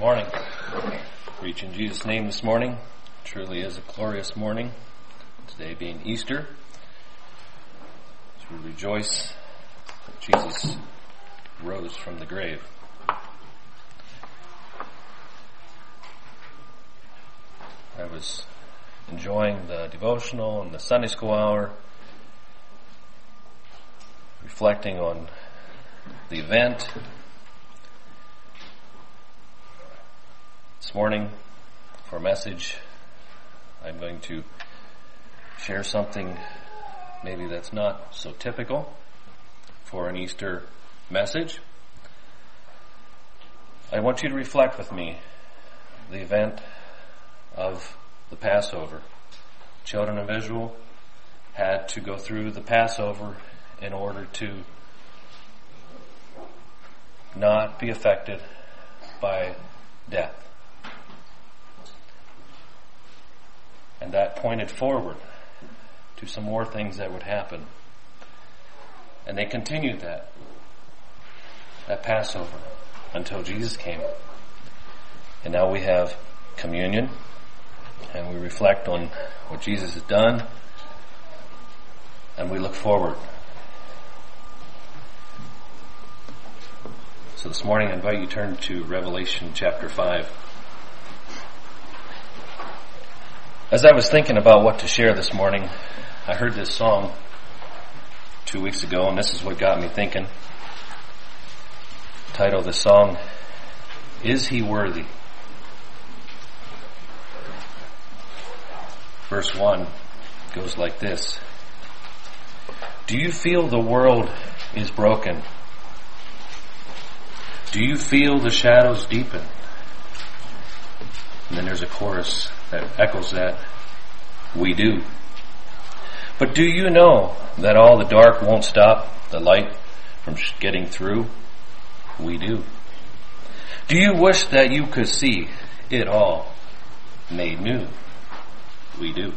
morning. Preach in Jesus' name this morning. Truly is a glorious morning. Today being Easter. As we rejoice that Jesus rose from the grave. I was enjoying the devotional and the Sunday school hour, reflecting on the event This morning, for a message, I'm going to share something maybe that's not so typical for an Easter message. I want you to reflect with me the event of the Passover. Children of Israel had to go through the Passover in order to not be affected by death. And that pointed forward to some more things that would happen. And they continued that, that Passover until Jesus came. And now we have communion and we reflect on what Jesus has done and we look forward. So this morning I invite you to turn to Revelation chapter 5. As I was thinking about what to share this morning, I heard this song two weeks ago, and this is what got me thinking. The title of the song, Is He Worthy? Verse 1 goes like this Do you feel the world is broken? Do you feel the shadows deepen? And then there's a chorus that echoes that. We do. But do you know that all the dark won't stop the light from getting through? We do. Do you wish that you could see it all made new? We do.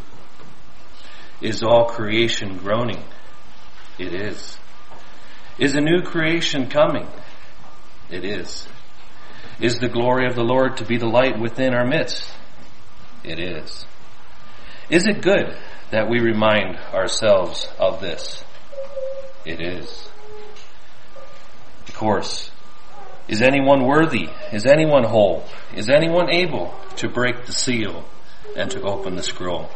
Is all creation groaning? It is. Is a new creation coming? It is. Is the glory of the Lord to be the light within our midst? It is. Is it good that we remind ourselves of this? It is. Of course. Is anyone worthy? Is anyone whole? Is anyone able to break the seal and to open the scroll?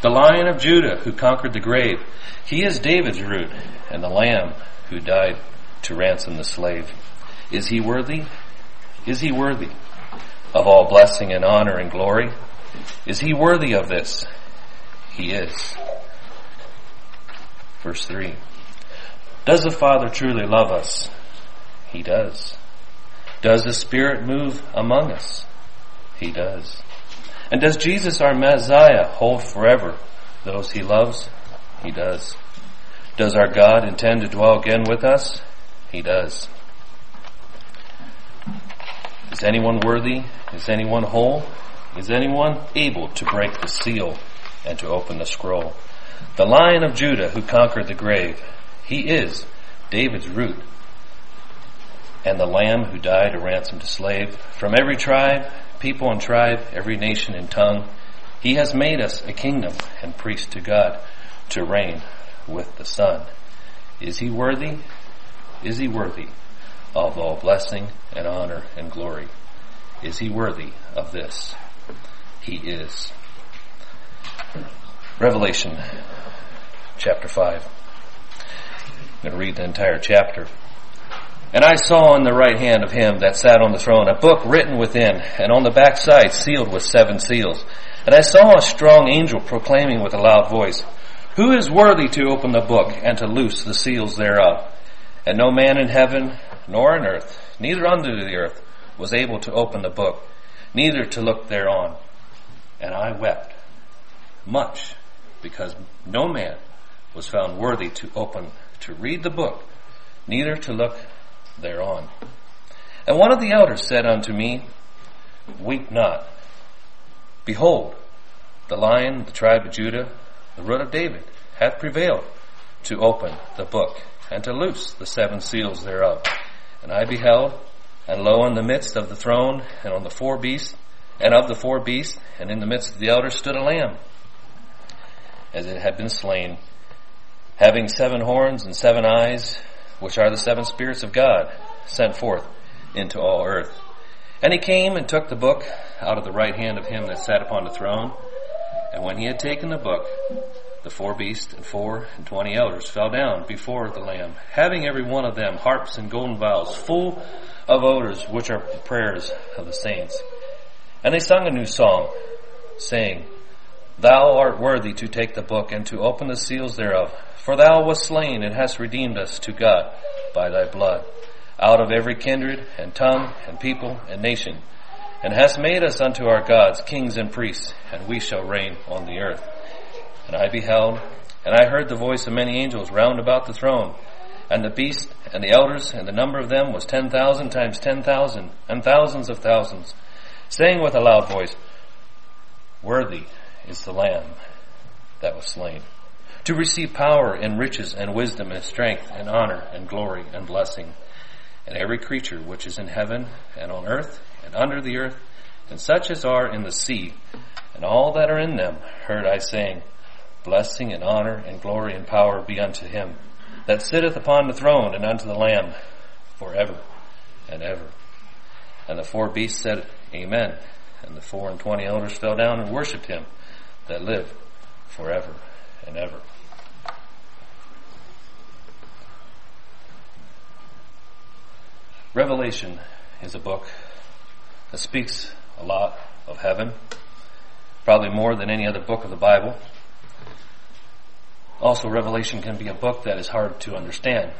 The lion of Judah who conquered the grave, he is David's root and the lamb who died to ransom the slave. Is he worthy? Is he worthy of all blessing and honor and glory? Is he worthy of this? He is. Verse 3. Does the Father truly love us? He does. Does the Spirit move among us? He does. And does Jesus, our Messiah, hold forever those he loves? He does. Does our God intend to dwell again with us? He does. Is anyone worthy? Is anyone whole? Is anyone able to break the seal and to open the scroll? The lion of Judah who conquered the grave, he is David's root and the lamb who died a ransom to slave from every tribe, people and tribe, every nation and tongue. He has made us a kingdom and priest to God to reign with the Son. Is he worthy? Is he worthy of all blessing and honor and glory? Is he worthy of this? He is. Revelation chapter 5. I'm going to read the entire chapter. And I saw on the right hand of him that sat on the throne a book written within, and on the back side sealed with seven seals. And I saw a strong angel proclaiming with a loud voice, Who is worthy to open the book and to loose the seals thereof? And no man in heaven, nor in earth, neither under the earth, was able to open the book, neither to look thereon. And I wept much because no man was found worthy to open, to read the book, neither to look thereon. And one of the elders said unto me, Weep not. Behold, the lion, the tribe of Judah, the root of David, hath prevailed to open the book and to loose the seven seals thereof. And I beheld, And lo, in the midst of the throne, and on the four beasts, and of the four beasts, and in the midst of the elders stood a lamb, as it had been slain, having seven horns and seven eyes, which are the seven spirits of God, sent forth into all earth. And he came and took the book out of the right hand of him that sat upon the throne. And when he had taken the book, the four beasts and four and twenty elders fell down before the Lamb, having every one of them harps and golden vials full of odors, which are the prayers of the saints. And they sung a new song, saying, Thou art worthy to take the book and to open the seals thereof, for thou wast slain and hast redeemed us to God by thy blood, out of every kindred and tongue and people and nation, and hast made us unto our gods kings and priests, and we shall reign on the earth. And I beheld, and I heard the voice of many angels round about the throne, and the beast, and the elders, and the number of them was ten thousand times ten thousand, and thousands of thousands, saying with a loud voice, Worthy is the Lamb that was slain, to receive power and riches and wisdom and strength and honor and glory and blessing. And every creature which is in heaven and on earth and under the earth, and such as are in the sea, and all that are in them, heard I saying, Blessing and honor and glory and power be unto him that sitteth upon the throne and unto the Lamb forever and ever. And the four beasts said, Amen. And the four and twenty elders fell down and worshipped him that lived forever and ever. Revelation is a book that speaks a lot of heaven, probably more than any other book of the Bible. Also, Revelation can be a book that is hard to understand.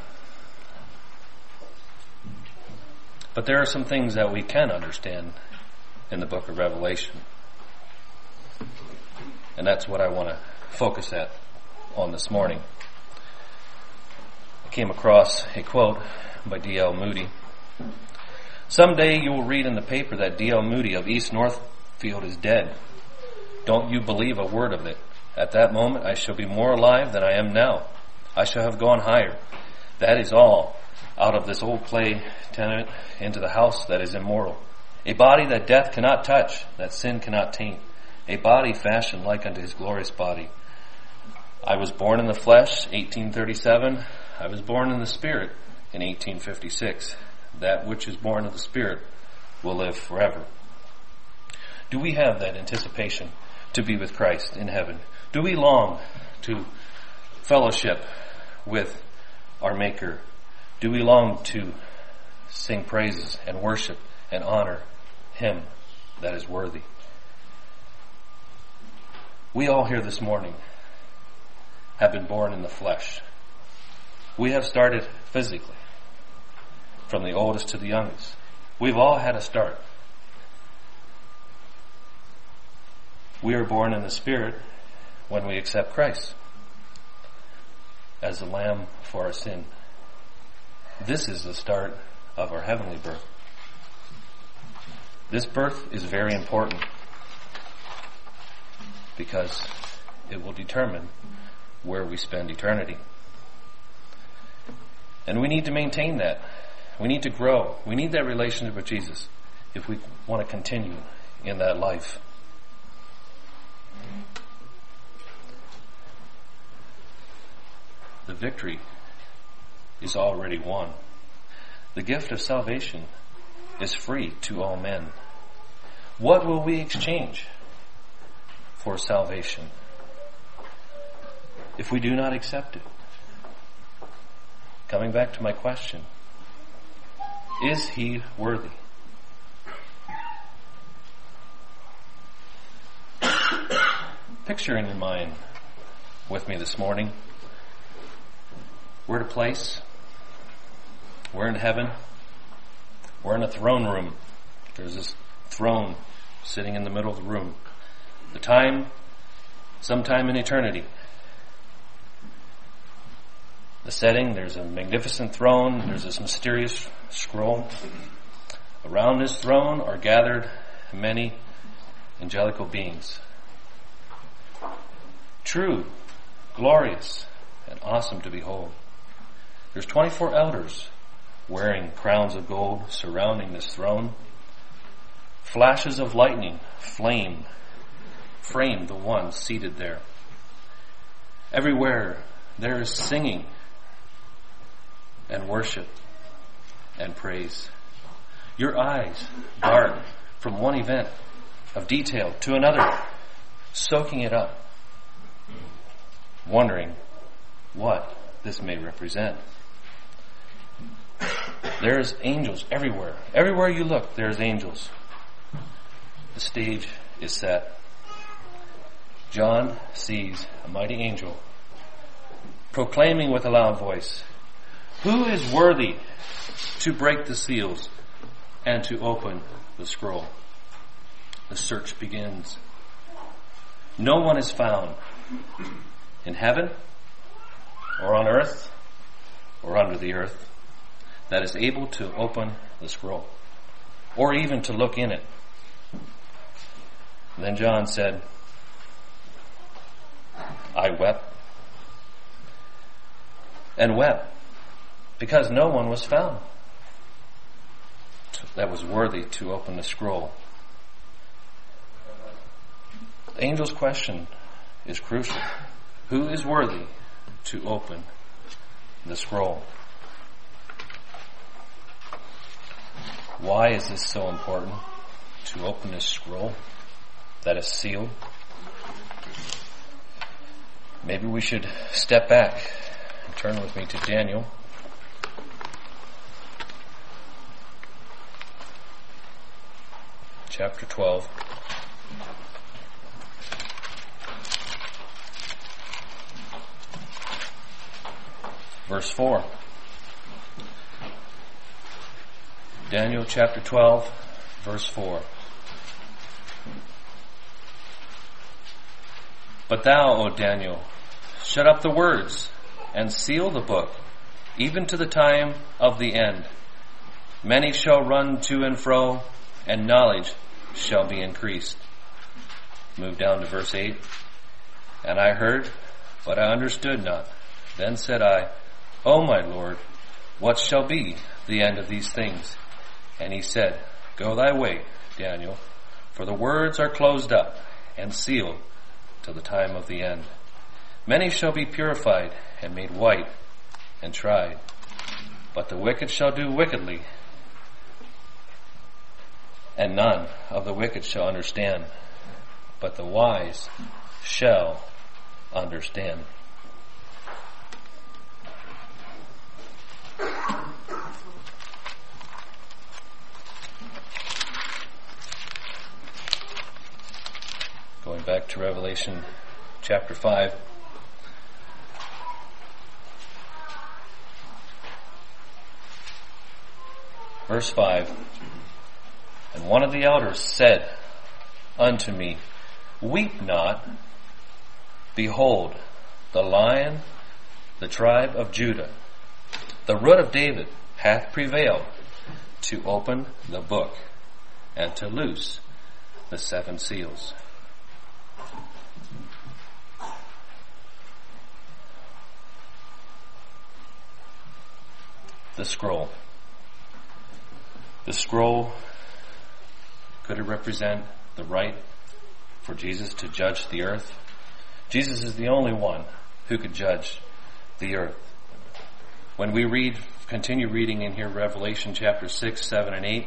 But there are some things that we can understand in the book of Revelation. And that's what I want to focus at on this morning. I came across a quote by D.L. Moody. Someday you will read in the paper that D.L. Moody of East Northfield is dead. Don't you believe a word of it. At that moment I shall be more alive than I am now. I shall have gone higher. That is all. Out of this old clay tenement into the house that is immortal. A body that death cannot touch, that sin cannot taint. A body fashioned like unto his glorious body. I was born in the flesh, 1837. I was born in the spirit in 1856. That which is born of the spirit will live forever. Do we have that anticipation to be with Christ in heaven? Do we long to fellowship with our Maker? Do we long to sing praises and worship and honor Him that is worthy? We all here this morning have been born in the flesh. We have started physically, from the oldest to the youngest. We've all had a start. We are born in the Spirit when we accept Christ as the Lamb for our sin. This is the start of our heavenly birth. This birth is very important because it will determine where we spend eternity. And we need to maintain that. We need to grow. We need that relationship with Jesus if we want to continue in that life. the victory is already won. The gift of salvation is free to all men. What will we exchange for salvation if we do not accept it? Coming back to my question, is he worthy? Picture in your mind with me this morning we're at a place. We're in heaven. We're in a throne room. There's this throne sitting in the middle of the room. The time, sometime in eternity. The setting, there's a magnificent throne. There's this mysterious scroll. Around this throne are gathered many angelical beings. True, glorious, and awesome to behold. There's 24 elders wearing crowns of gold surrounding this throne. Flashes of lightning, flame, frame the one seated there. Everywhere there is singing and worship and praise. Your eyes dart from one event of detail to another, soaking it up, wondering what this may represent. There's angels everywhere. Everywhere you look, there's angels. The stage is set. John sees a mighty angel proclaiming with a loud voice, Who is worthy to break the seals and to open the scroll? The search begins. No one is found in heaven or on earth or under the earth that is able to open the scroll or even to look in it. Then John said, I wept and wept because no one was found that was worthy to open the scroll. The angel's question is crucial. Who is worthy to open the scroll? Why is this so important to open this scroll that is sealed? Maybe we should step back and turn with me to Daniel. Chapter 12. Verse 4. Daniel chapter 12, verse 4. But thou, O Daniel, shut up the words and seal the book, even to the time of the end. Many shall run to and fro, and knowledge shall be increased. Move down to verse 8. And I heard, but I understood not. Then said I, O my Lord, what shall be the end of these things? And he said, Go thy way, Daniel, for the words are closed up and sealed till the time of the end. Many shall be purified and made white and tried, but the wicked shall do wickedly, and none of the wicked shall understand, but the wise shall understand. Going back to Revelation chapter 5. Verse 5 And one of the elders said unto me, Weep not, behold, the lion, the tribe of Judah, the root of David, hath prevailed to open the book and to loose the seven seals. The scroll. The scroll could it represent the right for Jesus to judge the earth? Jesus is the only one who could judge the earth. When we read, continue reading in here Revelation chapter 6, 7, and 8,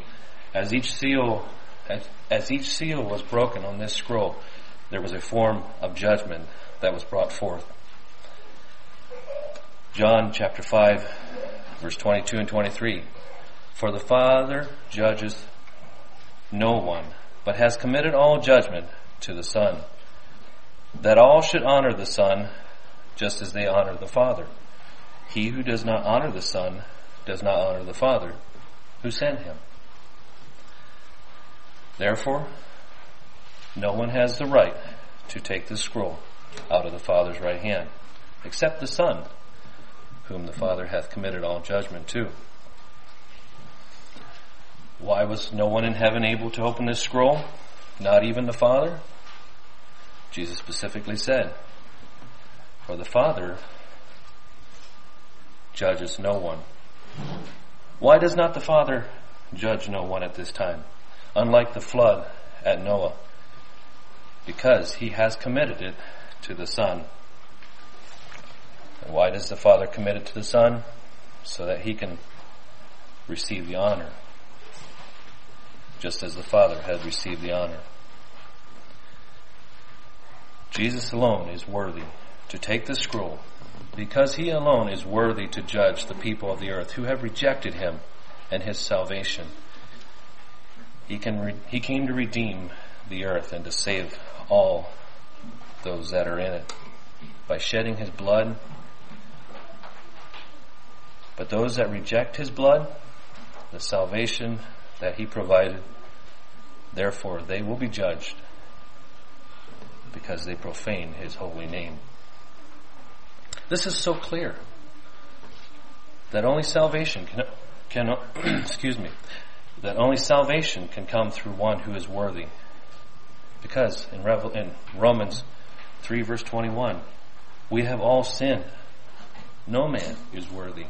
as each seal, as, as each seal was broken on this scroll, there was a form of judgment that was brought forth. John chapter 5, verse 22 and 23. For the Father judgeth no one, but has committed all judgment to the Son, that all should honor the Son just as they honor the Father. He who does not honor the Son does not honor the Father who sent him. Therefore, no one has the right to take the scroll out of the Father's right hand, except the Son, whom the Father hath committed all judgment to. Why was no one in heaven able to open this scroll? Not even the Father? Jesus specifically said, For the Father judges no one, Why does not the Father judge no one at this time, unlike the flood at Noah? Because he has committed it to the Son. Why does the Father commit it to the Son? So that he can receive the honor, just as the Father has received the honor. Jesus alone is worthy to take the scroll because he alone is worthy to judge the people of the earth who have rejected him and his salvation. He, can re- he came to redeem the earth and to save all those that are in it by shedding his blood. But those that reject his blood, the salvation that he provided, therefore they will be judged because they profane his holy name. This is so clear that only salvation can, can excuse me, that only salvation can come through one who is worthy. Because in, Revel, in Romans 3 verse 21, we have all sinned. No man is worthy.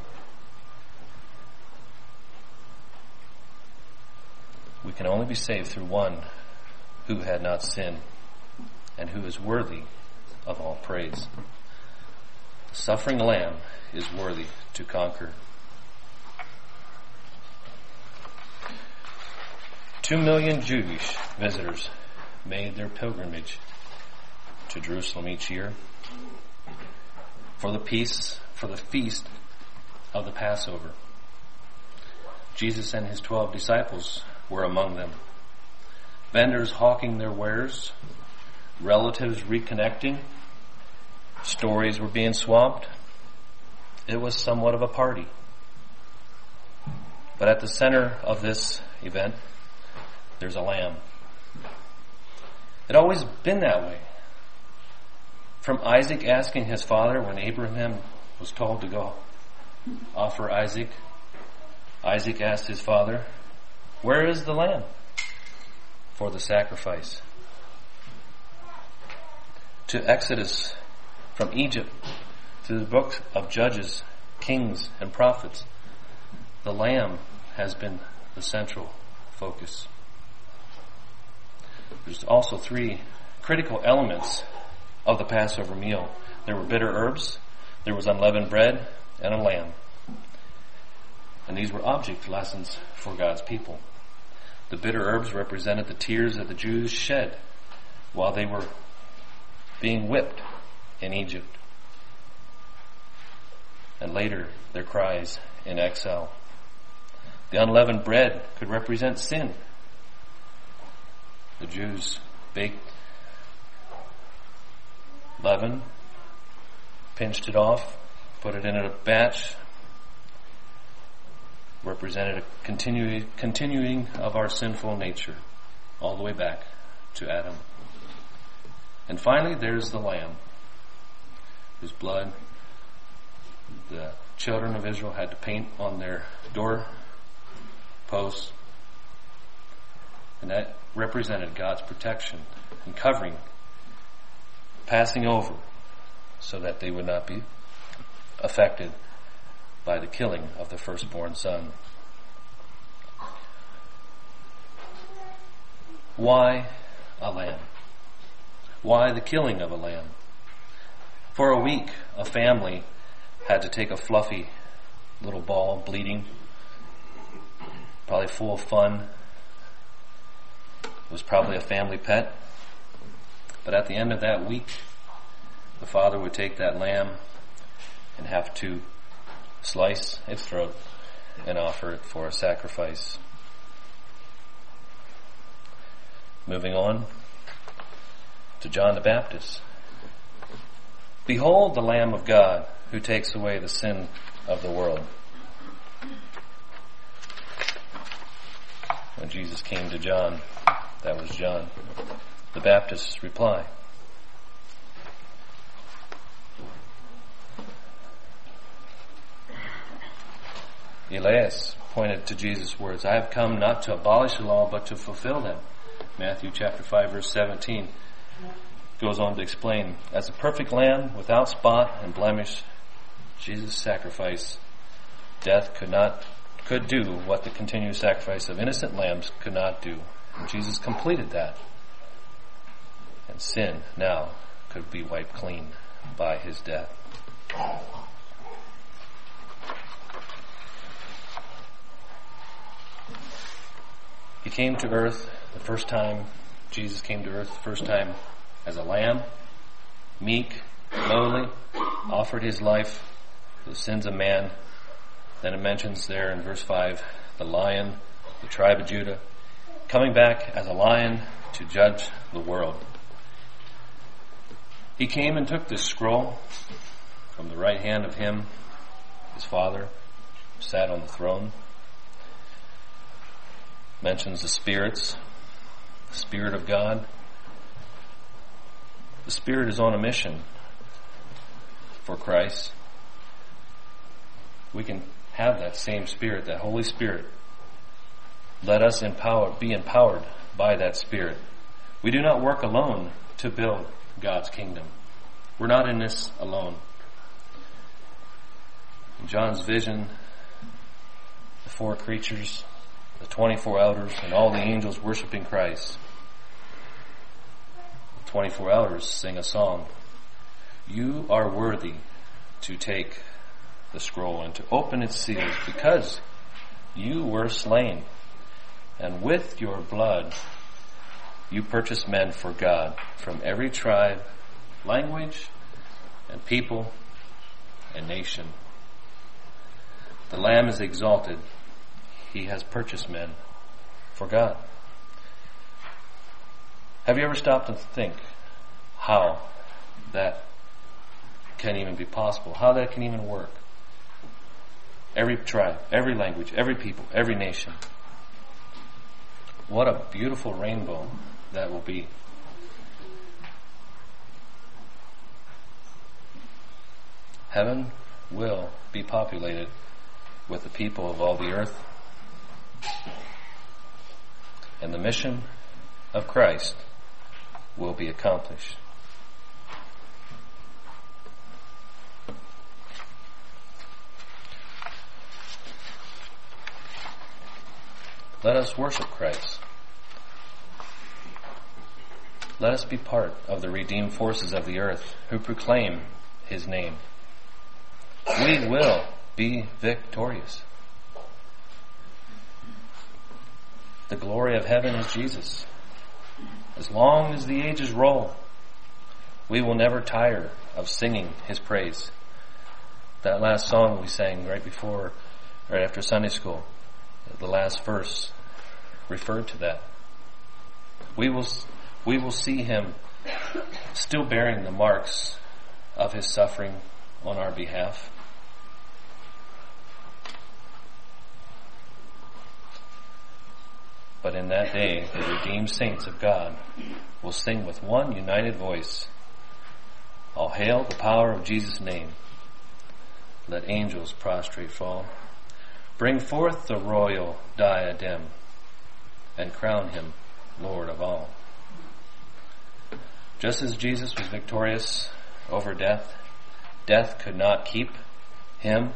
We can only be saved through one who had not sinned and who is worthy of all praise The suffering lamb is worthy to conquer. Two million Jewish visitors made their pilgrimage to Jerusalem each year for the peace, for the feast of the Passover. Jesus and his twelve disciples were among them. Vendors hawking their wares, relatives reconnecting, Stories were being swamped. It was somewhat of a party. But at the center of this event, there's a lamb. It always been that way. From Isaac asking his father when Abraham was told to go offer Isaac, Isaac asked his father, Where is the lamb for the sacrifice? To Exodus from Egypt to the book of Judges, Kings, and Prophets, the Lamb has been the central focus. There's also three critical elements of the Passover meal. There were bitter herbs, there was unleavened bread, and a lamb. And these were object lessons for God's people. The bitter herbs represented the tears that the Jews shed while they were being whipped in Egypt. And later, their cries in exile. The unleavened bread could represent sin. The Jews baked leaven, pinched it off, put it in a batch, represented a continuing, continuing of our sinful nature all the way back to Adam. And finally, there's the lamb whose blood the children of Israel had to paint on their door posts. And that represented God's protection and covering, passing over, so that they would not be affected by the killing of the firstborn son. Why a lamb? Why the killing of a lamb? For a week, a family had to take a fluffy little ball, bleeding, probably full of fun. It was probably a family pet. But at the end of that week, the father would take that lamb and have to slice its throat and offer it for a sacrifice. Moving on to John the Baptist. Behold the Lamb of God who takes away the sin of the world. When Jesus came to John, that was John the Baptist's reply. Elias pointed to Jesus' words, I have come not to abolish the law, but to fulfill them. Matthew chapter 5 verse 17 goes on to explain, as a perfect lamb without spot and blemish, Jesus' sacrifice, death could not could do what the continuous sacrifice of innocent lambs could not do. And Jesus completed that. And sin now could be wiped clean by his death. He came to earth the first time, Jesus came to earth the first time as a lamb, meek, lowly, offered his life for the sins of man. Then it mentions there in verse 5 the lion, the tribe of Judah, coming back as a lion to judge the world. He came and took this scroll from the right hand of him, his father, sat on the throne. Mentions the spirits, the Spirit of God. The Spirit is on a mission for Christ. We can have that same Spirit, that Holy Spirit. Let us empower, be empowered by that Spirit. We do not work alone to build God's kingdom. We're not in this alone. In John's vision, the four creatures, the 24 elders, and all the angels worshiping Christ. The 24 elders sing a song. You are worthy to take the scroll and to open its seals because you were slain and with your blood you purchased men for God from every tribe, language, and people and nation. The Lamb is exalted. He has purchased men for God. Have you ever stopped and think how that can even be possible? How that can even work? Every tribe, every language, every people, every nation. What a beautiful rainbow that will be. Heaven will be populated with the people of all the earth. And the mission of Christ will be accomplished. Let us worship Christ. Let us be part of the redeemed forces of the earth who proclaim his name. We will be victorious. The glory of heaven is Jesus. As long as the ages roll, we will never tire of singing his praise. That last song we sang right before, right after Sunday school, the last verse referred to that. We will, we will see him still bearing the marks of his suffering on our behalf. But in that day, the redeemed saints of God will sing with one united voice, All hail the power of Jesus' name. Let angels prostrate fall. Bring forth the royal diadem and crown him Lord of all. Just as Jesus was victorious over death, death could not keep him,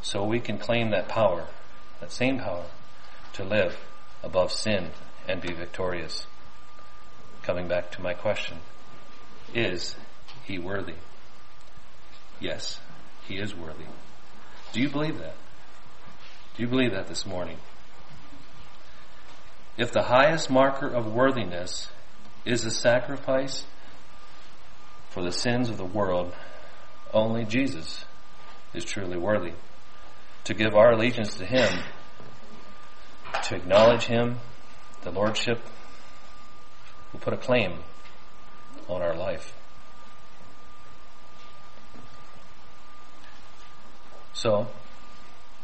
so we can claim that power, that same power, to live above sin and be victorious. Coming back to my question, is he worthy? Yes, he is worthy. Do you believe that? Do you believe that this morning? If the highest marker of worthiness is a sacrifice for the sins of the world, only Jesus is truly worthy. To give our allegiance to Him to acknowledge Him, the Lordship, will put a claim on our life. So,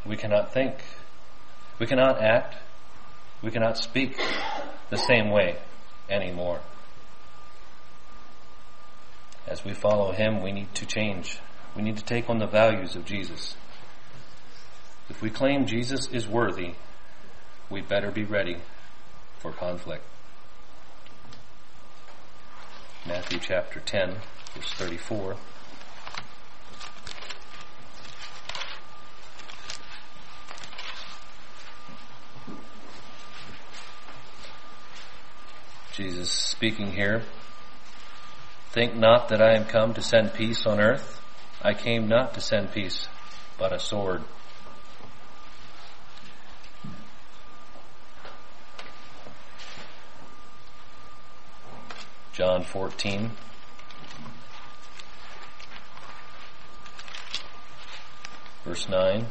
we cannot think, we cannot act, we cannot speak the same way anymore. As we follow Him, we need to change. We need to take on the values of Jesus. If we claim Jesus is worthy, we better be ready for conflict. Matthew chapter 10, verse 34. Jesus speaking here. Think not that I am come to send peace on earth. I came not to send peace, but a sword. John 14. Verse 9.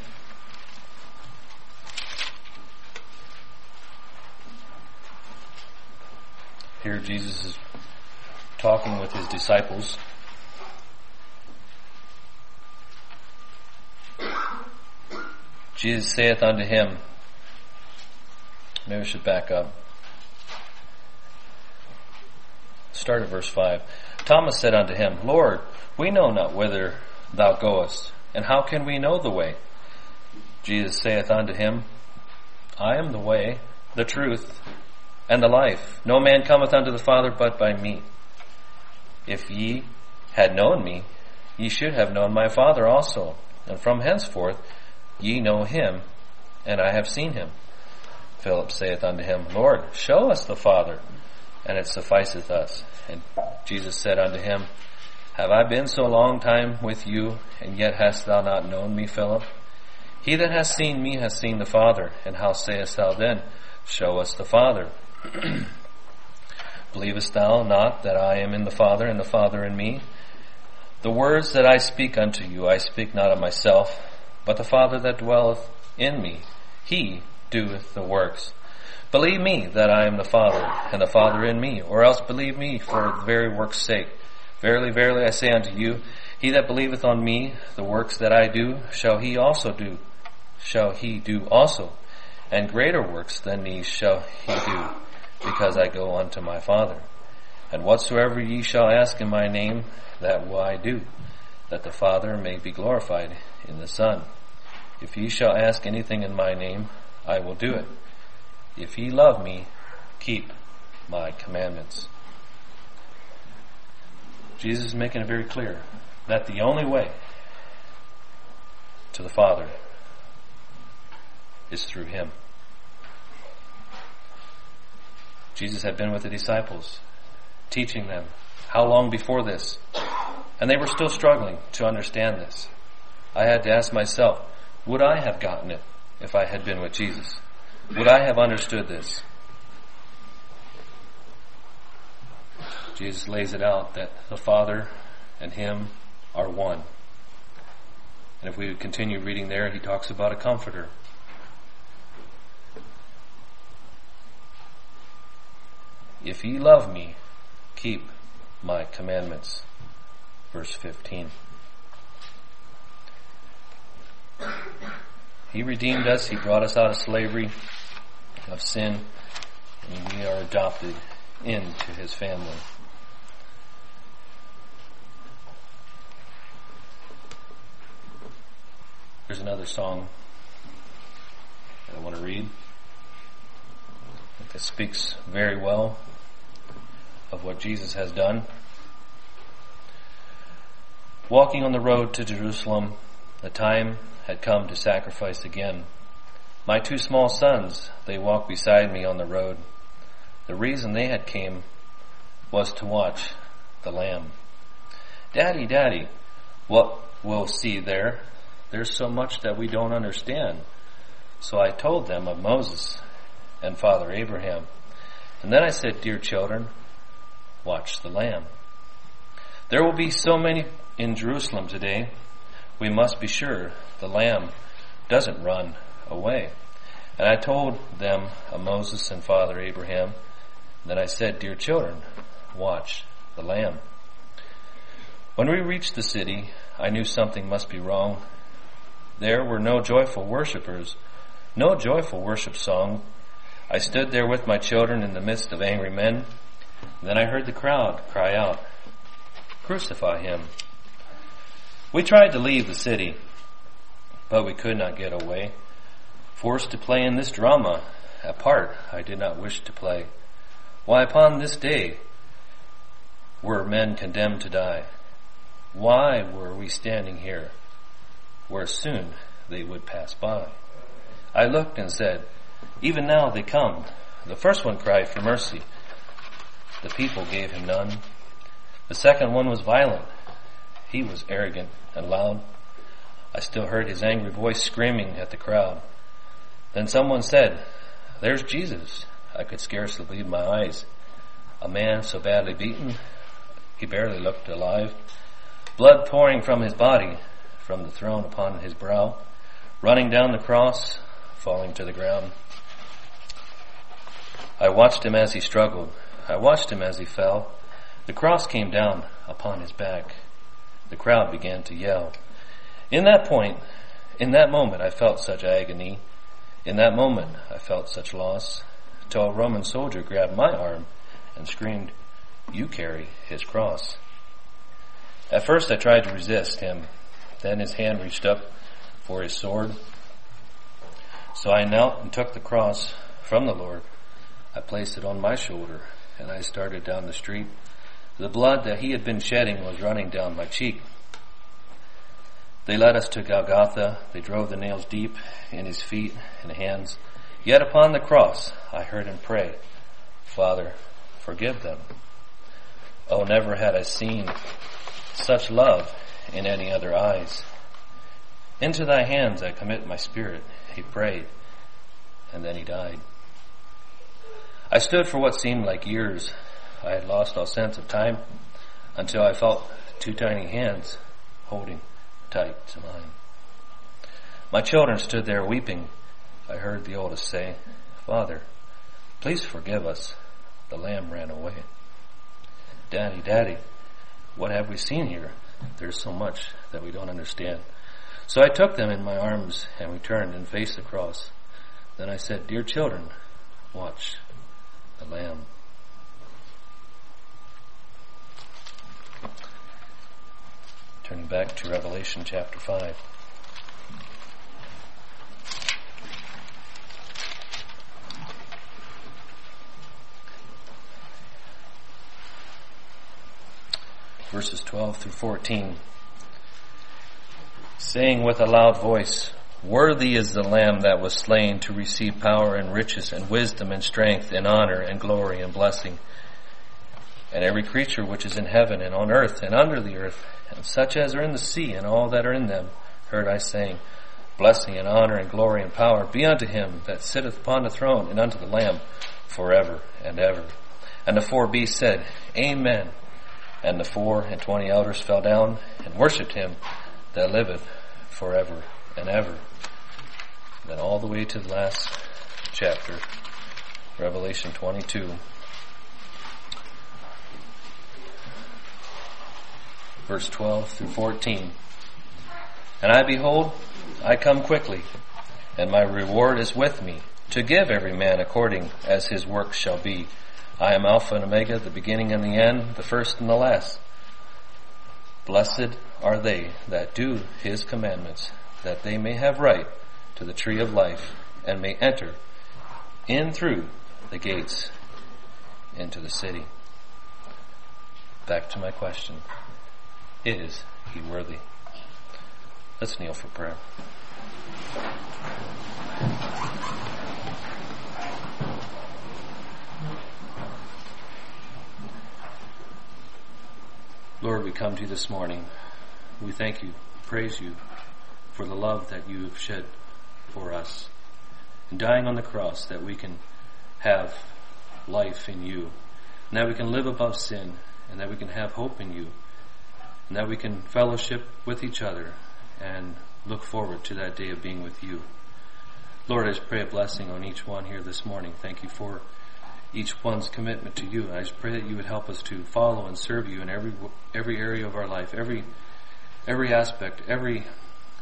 Here Jesus is talking with his disciples. Jesus saith unto him, maybe we should back up. Start at verse 5. Thomas said unto him, Lord, we know not whither thou goest, and how can we know the way? Jesus saith unto him, I am the way, the truth, and the life. No man cometh unto the Father but by me. If ye had known me, ye should have known my Father also. And from henceforth ye know him, and I have seen him. Philip saith unto him, Lord, show us the Father, and it sufficeth us. And Jesus said unto him, Have I been so long time with you, and yet hast thou not known me, Philip? He that hath seen me hath seen the Father, and how sayest thou then, Show us the Father? Believest thou not that I am in the Father, and the Father in me? The words that I speak unto you, I speak not of myself, but the Father that dwelleth in me, he doeth the works. Believe me that I am the Father, and the Father in me, or else believe me for the very work's sake. Verily, verily, I say unto you, he that believeth on me, the works that I do, shall he also do, shall he do also, and greater works than these shall he do because I go unto my Father. And whatsoever ye shall ask in my name, that will I do, that the Father may be glorified in the Son. If ye shall ask anything in my name, I will do it. If ye love me, keep my commandments. Jesus is making it very clear that the only way to the Father is through Him. Jesus had been with the disciples, teaching them. How long before this? And they were still struggling to understand this. I had to ask myself, would I have gotten it if I had been with Jesus? Would I have understood this? Jesus lays it out that the Father and Him are one. And if we continue reading there, he talks about a comforter. If ye love me, keep my commandments. Verse 15. He redeemed us, He brought us out of slavery, of sin, and we are adopted into His family. There's another song that I want to read that speaks very well of what Jesus has done. Walking on the road to Jerusalem, the time had come to sacrifice again. My two small sons, they walked beside me on the road. The reason they had came was to watch the lamb. Daddy, daddy, what we'll see there, there's so much that we don't understand. So I told them of Moses and Father Abraham. And then I said, dear children, watch the Lamb. There will be so many in Jerusalem today, we must be sure the Lamb doesn't run away. And I told them of Moses and Father Abraham. Then I said, Dear children, watch the Lamb. When we reached the city, I knew something must be wrong. There were no joyful worshippers, no joyful worship song. I stood there with my children in the midst of angry men. Then I heard the crowd cry out, Crucify him. We tried to leave the city, but we could not get away. Forced to play in this drama, a part I did not wish to play. Why, upon this day were men condemned to die? Why were we standing here where soon they would pass by? I looked and said, Even now they come. The first one cried for mercy. The people gave him none. The second one was violent. He was arrogant and loud. I still heard his angry voice screaming at the crowd. Then someone said, There's Jesus. I could scarcely believe my eyes. A man so badly beaten, he barely looked alive. Blood pouring from his body, from the throne upon his brow, running down the cross, falling to the ground. I watched him as he struggled. I watched him as he fell. The cross came down upon his back. The crowd began to yell. In that point, in that moment, I felt such agony. In that moment, I felt such loss. Till a Roman soldier grabbed my arm and screamed, You carry his cross. At first, I tried to resist him. Then his hand reached up for his sword. So I knelt and took the cross from the Lord. I placed it on my shoulder and I started down the street. The blood that he had been shedding was running down my cheek. They led us to Golgotha. They drove the nails deep in his feet and hands. Yet upon the cross, I heard him pray, Father, forgive them. Oh, never had I seen such love in any other eyes. Into thy hands I commit my spirit, he prayed, and then he died. I stood for what seemed like years. I had lost all sense of time until I felt two tiny hands holding tight to mine. My children stood there weeping. I heard the oldest say, Father, please forgive us. The lamb ran away. Daddy, Daddy, what have we seen here? There's so much that we don't understand. So I took them in my arms and we turned and faced the cross. Then I said, Dear children, watch the Lamb. Turning back to Revelation chapter 5. Verses 12 through 14. Saying with a loud voice, Worthy is the Lamb that was slain to receive power and riches and wisdom and strength and honor and glory and blessing. And every creature which is in heaven and on earth and under the earth, and such as are in the sea and all that are in them, heard I saying, Blessing and honor and glory and power be unto him that sitteth upon the throne and unto the Lamb forever and ever. And the four beasts said, Amen. And the four and twenty elders fell down and worshipped him that liveth forever and ever. Then all the way to the last chapter, Revelation 22. Verse 12 through 14. And I behold, I come quickly, and my reward is with me, to give every man according as his work shall be. I am Alpha and Omega, the beginning and the end, the first and the last. Blessed are they that do his commandments, that they may have right to the tree of life and may enter in through the gates into the city. Back to my question. Is he worthy? Let's kneel for prayer. Lord, we come to you this morning. We thank you, praise you for the love that you have shed for us and dying on the cross that we can have life in you and that we can live above sin and that we can have hope in you and that we can fellowship with each other and look forward to that day of being with you. Lord, I just pray a blessing on each one here this morning. Thank you for each one's commitment to you. I just pray that you would help us to follow and serve you in every every area of our life, every every aspect, every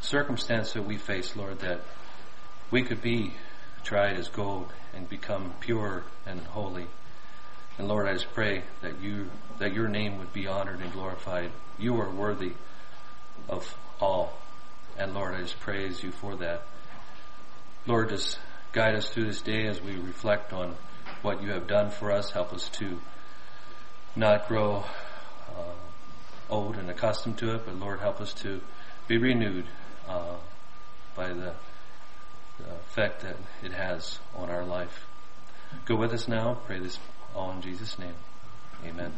circumstance that we face, Lord, that we could be tried as gold and become pure and holy. And Lord, I just pray that you that your name would be honored and glorified. You are worthy of all. And Lord, I just praise you for that. Lord, just guide us through this day as we reflect on what you have done for us. Help us to not grow uh, old and accustomed to it, but Lord, help us to be renewed uh, by the the effect that it has on our life. Go with us now. Pray this all in Jesus' name. Amen.